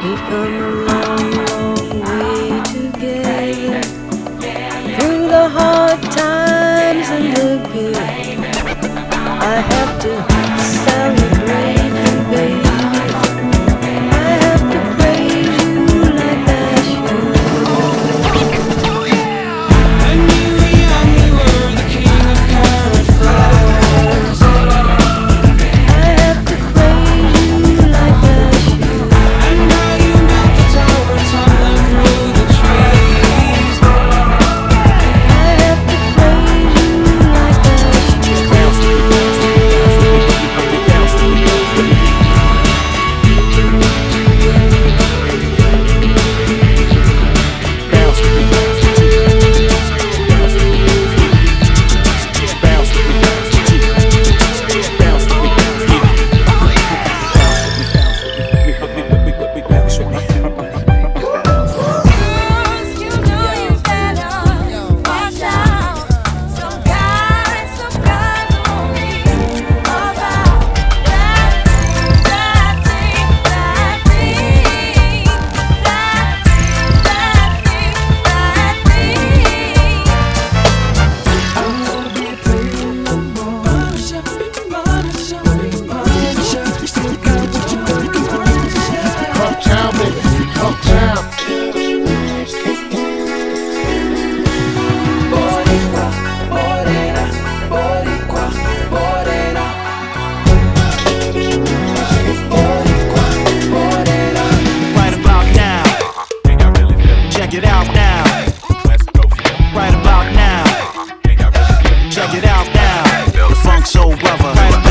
We've come a long, long way together. Through the hard Funk's old brother.